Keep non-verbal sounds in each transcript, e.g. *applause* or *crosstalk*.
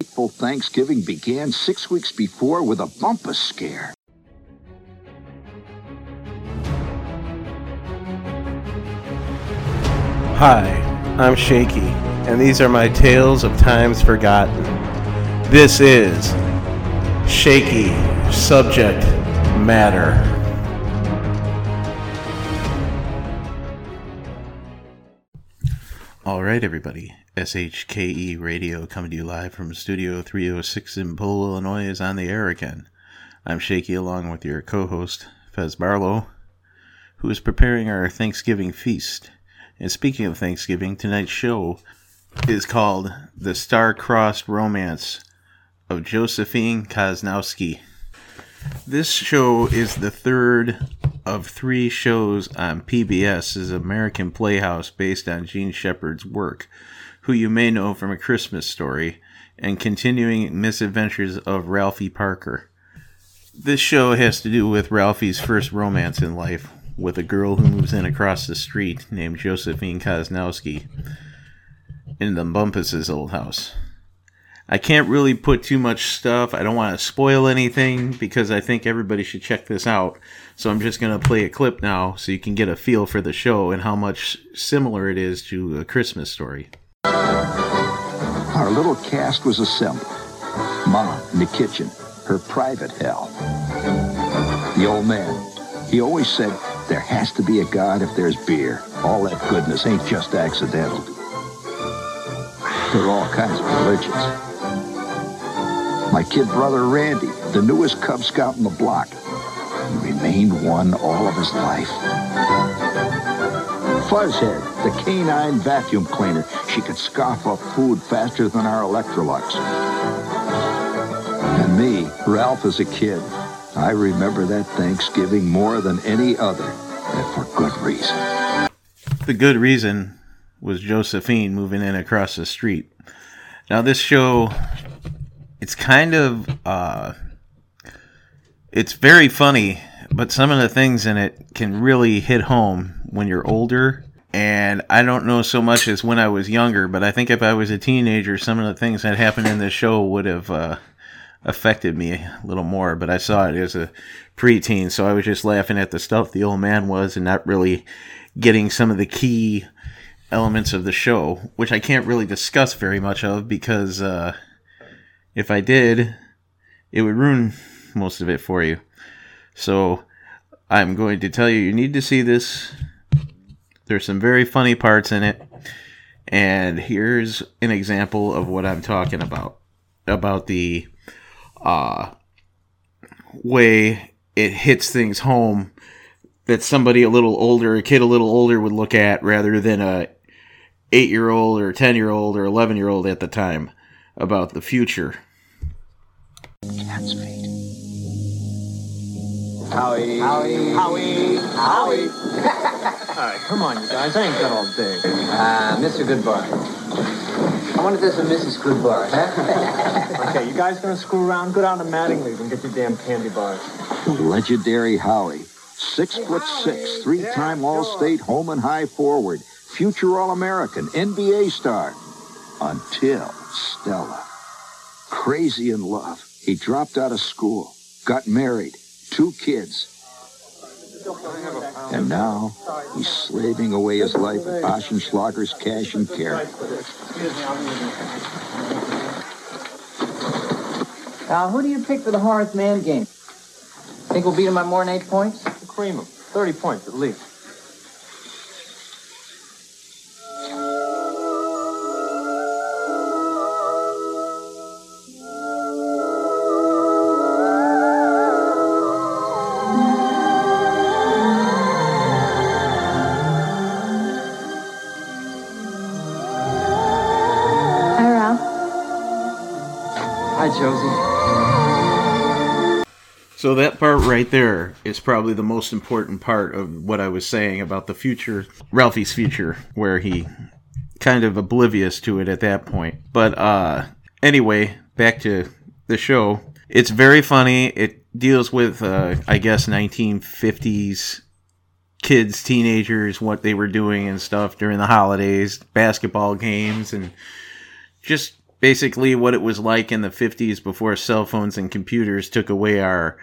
fateful Thanksgiving began six weeks before with a bumpus scare. Hi, I'm Shaky, and these are my tales of times forgotten. This is Shaky Subject Matter. All right, everybody. SHKE Radio coming to you live from Studio 306 in Polo, Illinois is on the air again. I'm Shaky along with your co host, Fez Barlow, who is preparing our Thanksgiving feast. And speaking of Thanksgiving, tonight's show is called The Star-Crossed Romance of Josephine Cosnowski. This show is the third of three shows on PBS is American Playhouse based on Jean Shepherd's work, who you may know from A Christmas Story and Continuing Misadventures of Ralphie Parker. This show has to do with Ralphie's first romance in life with a girl who moves in across the street named Josephine Cosnowski in the Bumpus's old house. I can't really put too much stuff. I don't want to spoil anything because I think everybody should check this out. So I'm just going to play a clip now so you can get a feel for the show and how much similar it is to a Christmas story. Our little cast was assembled. Mom in the kitchen, her private hell. The old man, he always said, there has to be a God if there's beer. All that goodness ain't just accidental. There are all kinds of religions. My kid brother Randy, the newest Cub Scout in the block. He remained one all of his life. Fuzzhead, the canine vacuum cleaner. She could scoff up food faster than our Electrolux. And me, Ralph as a kid. I remember that Thanksgiving more than any other, and for good reason. The good reason was Josephine moving in across the street. Now, this show, it's kind of, uh, it's very funny, but some of the things in it can really hit home when you're older. And I don't know so much as when I was younger, but I think if I was a teenager, some of the things that happened in the show would have uh, affected me a little more. But I saw it as a preteen, so I was just laughing at the stuff the old man was and not really getting some of the key elements of the show, which I can't really discuss very much of because uh, if I did, it would ruin most of it for you. So I'm going to tell you, you need to see this. There's some very funny parts in it. And here's an example of what I'm talking about about the uh, way it hits things home that somebody a little older, a kid a little older would look at rather than a eight year old or 10 year old or 11 year old at the time about the future. Cat's fate. Howie. Howie. Howie. Howie. *laughs* All right, come on, you guys. I ain't got all day. Ah, Mr. Goodbar. I wanted this from Mrs. Goodbar, huh? *laughs* Okay, you guys gonna screw around? Go down to Mattingly and get your damn candy bars. Legendary Howie. Six foot six, three-time All-State Hohman High forward, future All-American, NBA star. Until Stella. Crazy in love. He dropped out of school, got married, two kids. And now he's slaving away his life at Oschenschlager's Cash and Care. Now, who do you pick for the Horace Mann game? Think we'll beat him by more than eight points? Cream them. 30 points at least. Josie. So that part right there is probably the most important part of what I was saying about the future, Ralphie's future, where he kind of oblivious to it at that point. But uh anyway, back to the show. It's very funny. It deals with uh I guess 1950s kids, teenagers, what they were doing and stuff during the holidays, basketball games and just basically what it was like in the 50s before cell phones and computers took away our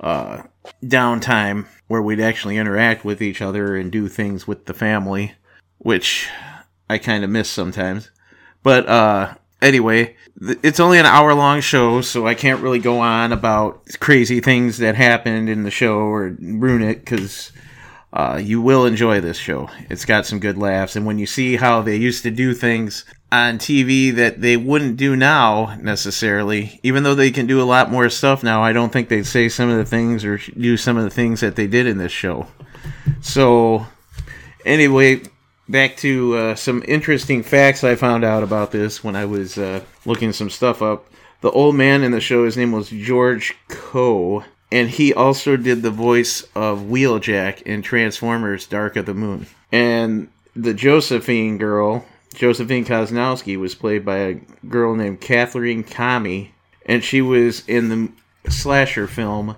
uh, downtime where we'd actually interact with each other and do things with the family, which I kind of miss sometimes. But uh, anyway, th- it's only an hour long show, so I can't really go on about crazy things that happened in the show or ruin it because uh, you will enjoy this show. It's got some good laughs, and when you see how they used to do things on TV that they wouldn't do now necessarily, even though they can do a lot more stuff now, I don't think they'd say some of the things or do some of the things that they did in this show. So, anyway, back to uh, some interesting facts I found out about this when I was uh, looking some stuff up. The old man in the show, his name was George Coe, and he also did the voice of Wheeljack in Transformers Dark of the Moon. And the Josephine girl, Josephine Cosnowski, was played by a girl named Kathleen Kamhi, and she was in the slasher film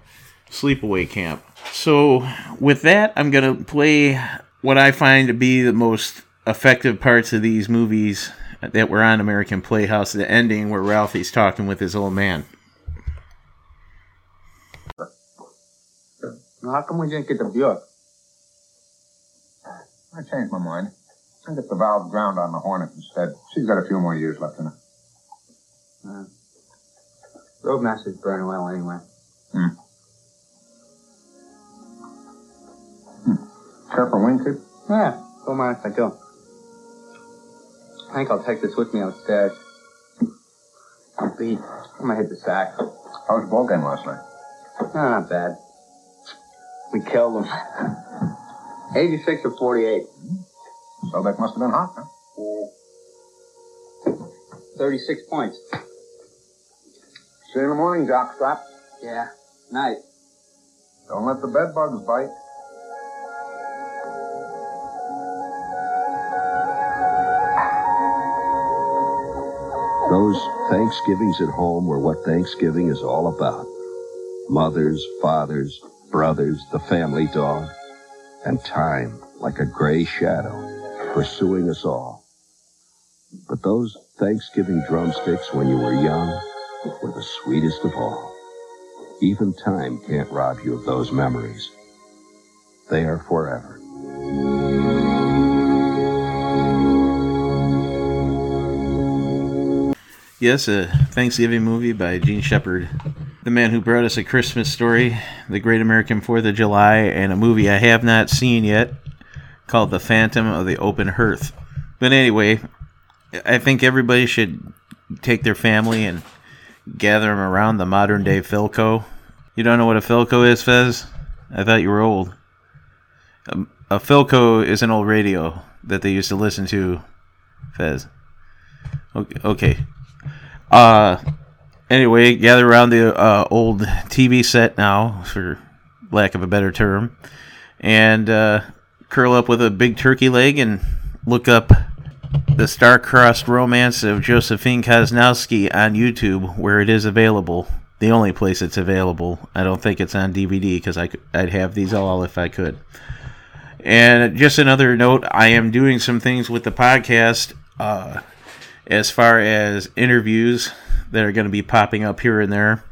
Sleepaway Camp. So, with that, I'm going to play what I find to be the most effective parts of these movies that were on American Playhouse, the ending where Ralphie's talking with his old man. How come we didn't get the Buick? I changed my mind. I get the valve ground on the Hornet instead. She's got a few more years left in her. Uh, Roadmaster's burning well anyway. Hmm. Care for wing, kid? Yeah, don't mind if I do. I think I'll take this with me upstairs. I'm beat. I'm gonna hit the sack. How was the ball game last night? No, not bad. We killed them. *laughs* 86 or 48. Sobek must have been hot, huh? 36 points. See you in the morning, jockstrap. Yeah. Night. Don't let the bed bugs bite. Those Thanksgivings at home were what Thanksgiving is all about. Mothers, fathers, brothers, the family dog, and time like a gray shadow pursuing us all. But those Thanksgiving drumsticks when you were young were the sweetest of all. Even time can't rob you of those memories. They are forever. Yes, a Thanksgiving movie by Jean Shepherd. The man who brought us a Christmas story, The Great American Fourth of July, and a movie I have not seen yet called The Phantom of the Open Hearth. But anyway, I think everybody should take their family and gather them around the modern day Philco. You don't know what a Philco is, Fez? I thought you were old. A, a Philco is an old radio that they used to listen to, Fez. Okay. okay. Uh, anyway, gather around the uh, old TV set now, for lack of a better term, and uh, curl up with a big turkey leg and look up the star-crossed romance of Josephine Cosnowski on YouTube, where it is available. The only place it's available. I don't think it's on DVD because I'd have these all if I could. And just another note, I am doing some things with the podcast. Uh, as far as interviews that are going to be popping up here and there.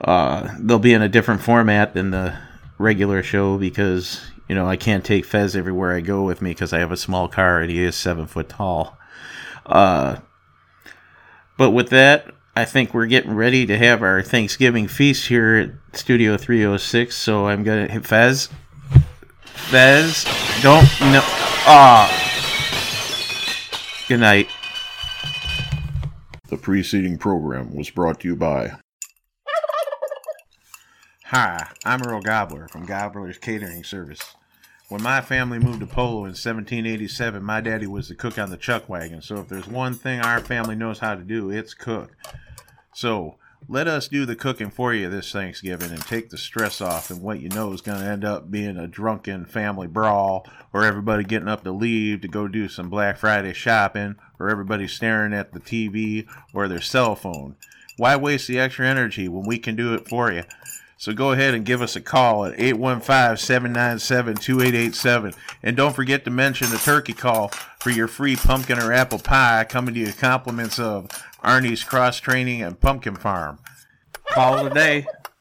Uh, they'll be in a different format than the regular show because you know I can't take Fez everywhere I go with me because I have a small car and he is seven foot tall. Uh, but with that, I think we're getting ready to have our Thanksgiving feast here at Studio 306. So I'm gonna hit Fez. Fez, don't no. Ah. Good night. The preceding program was brought to you by. Hi, I'm Earl Gobbler from Gobbler's Catering Service. When my family moved to Polo in 1787, my daddy was the cook on the chuck wagon. So if there's one thing our family knows how to do, it's cook. So let us do the cooking for you this Thanksgiving and take the stress off and what you know is going to end up being a drunken family brawl or everybody getting up to leave to go do some Black Friday shopping or everybody staring at the TV or their cell phone. Why waste the extra energy when we can do it for you? So go ahead and give us a call at 815-797-2887. And don't forget to mention the turkey call for your free pumpkin or apple pie coming to you compliments of Arnie's Cross Training and Pumpkin Farm. Call today.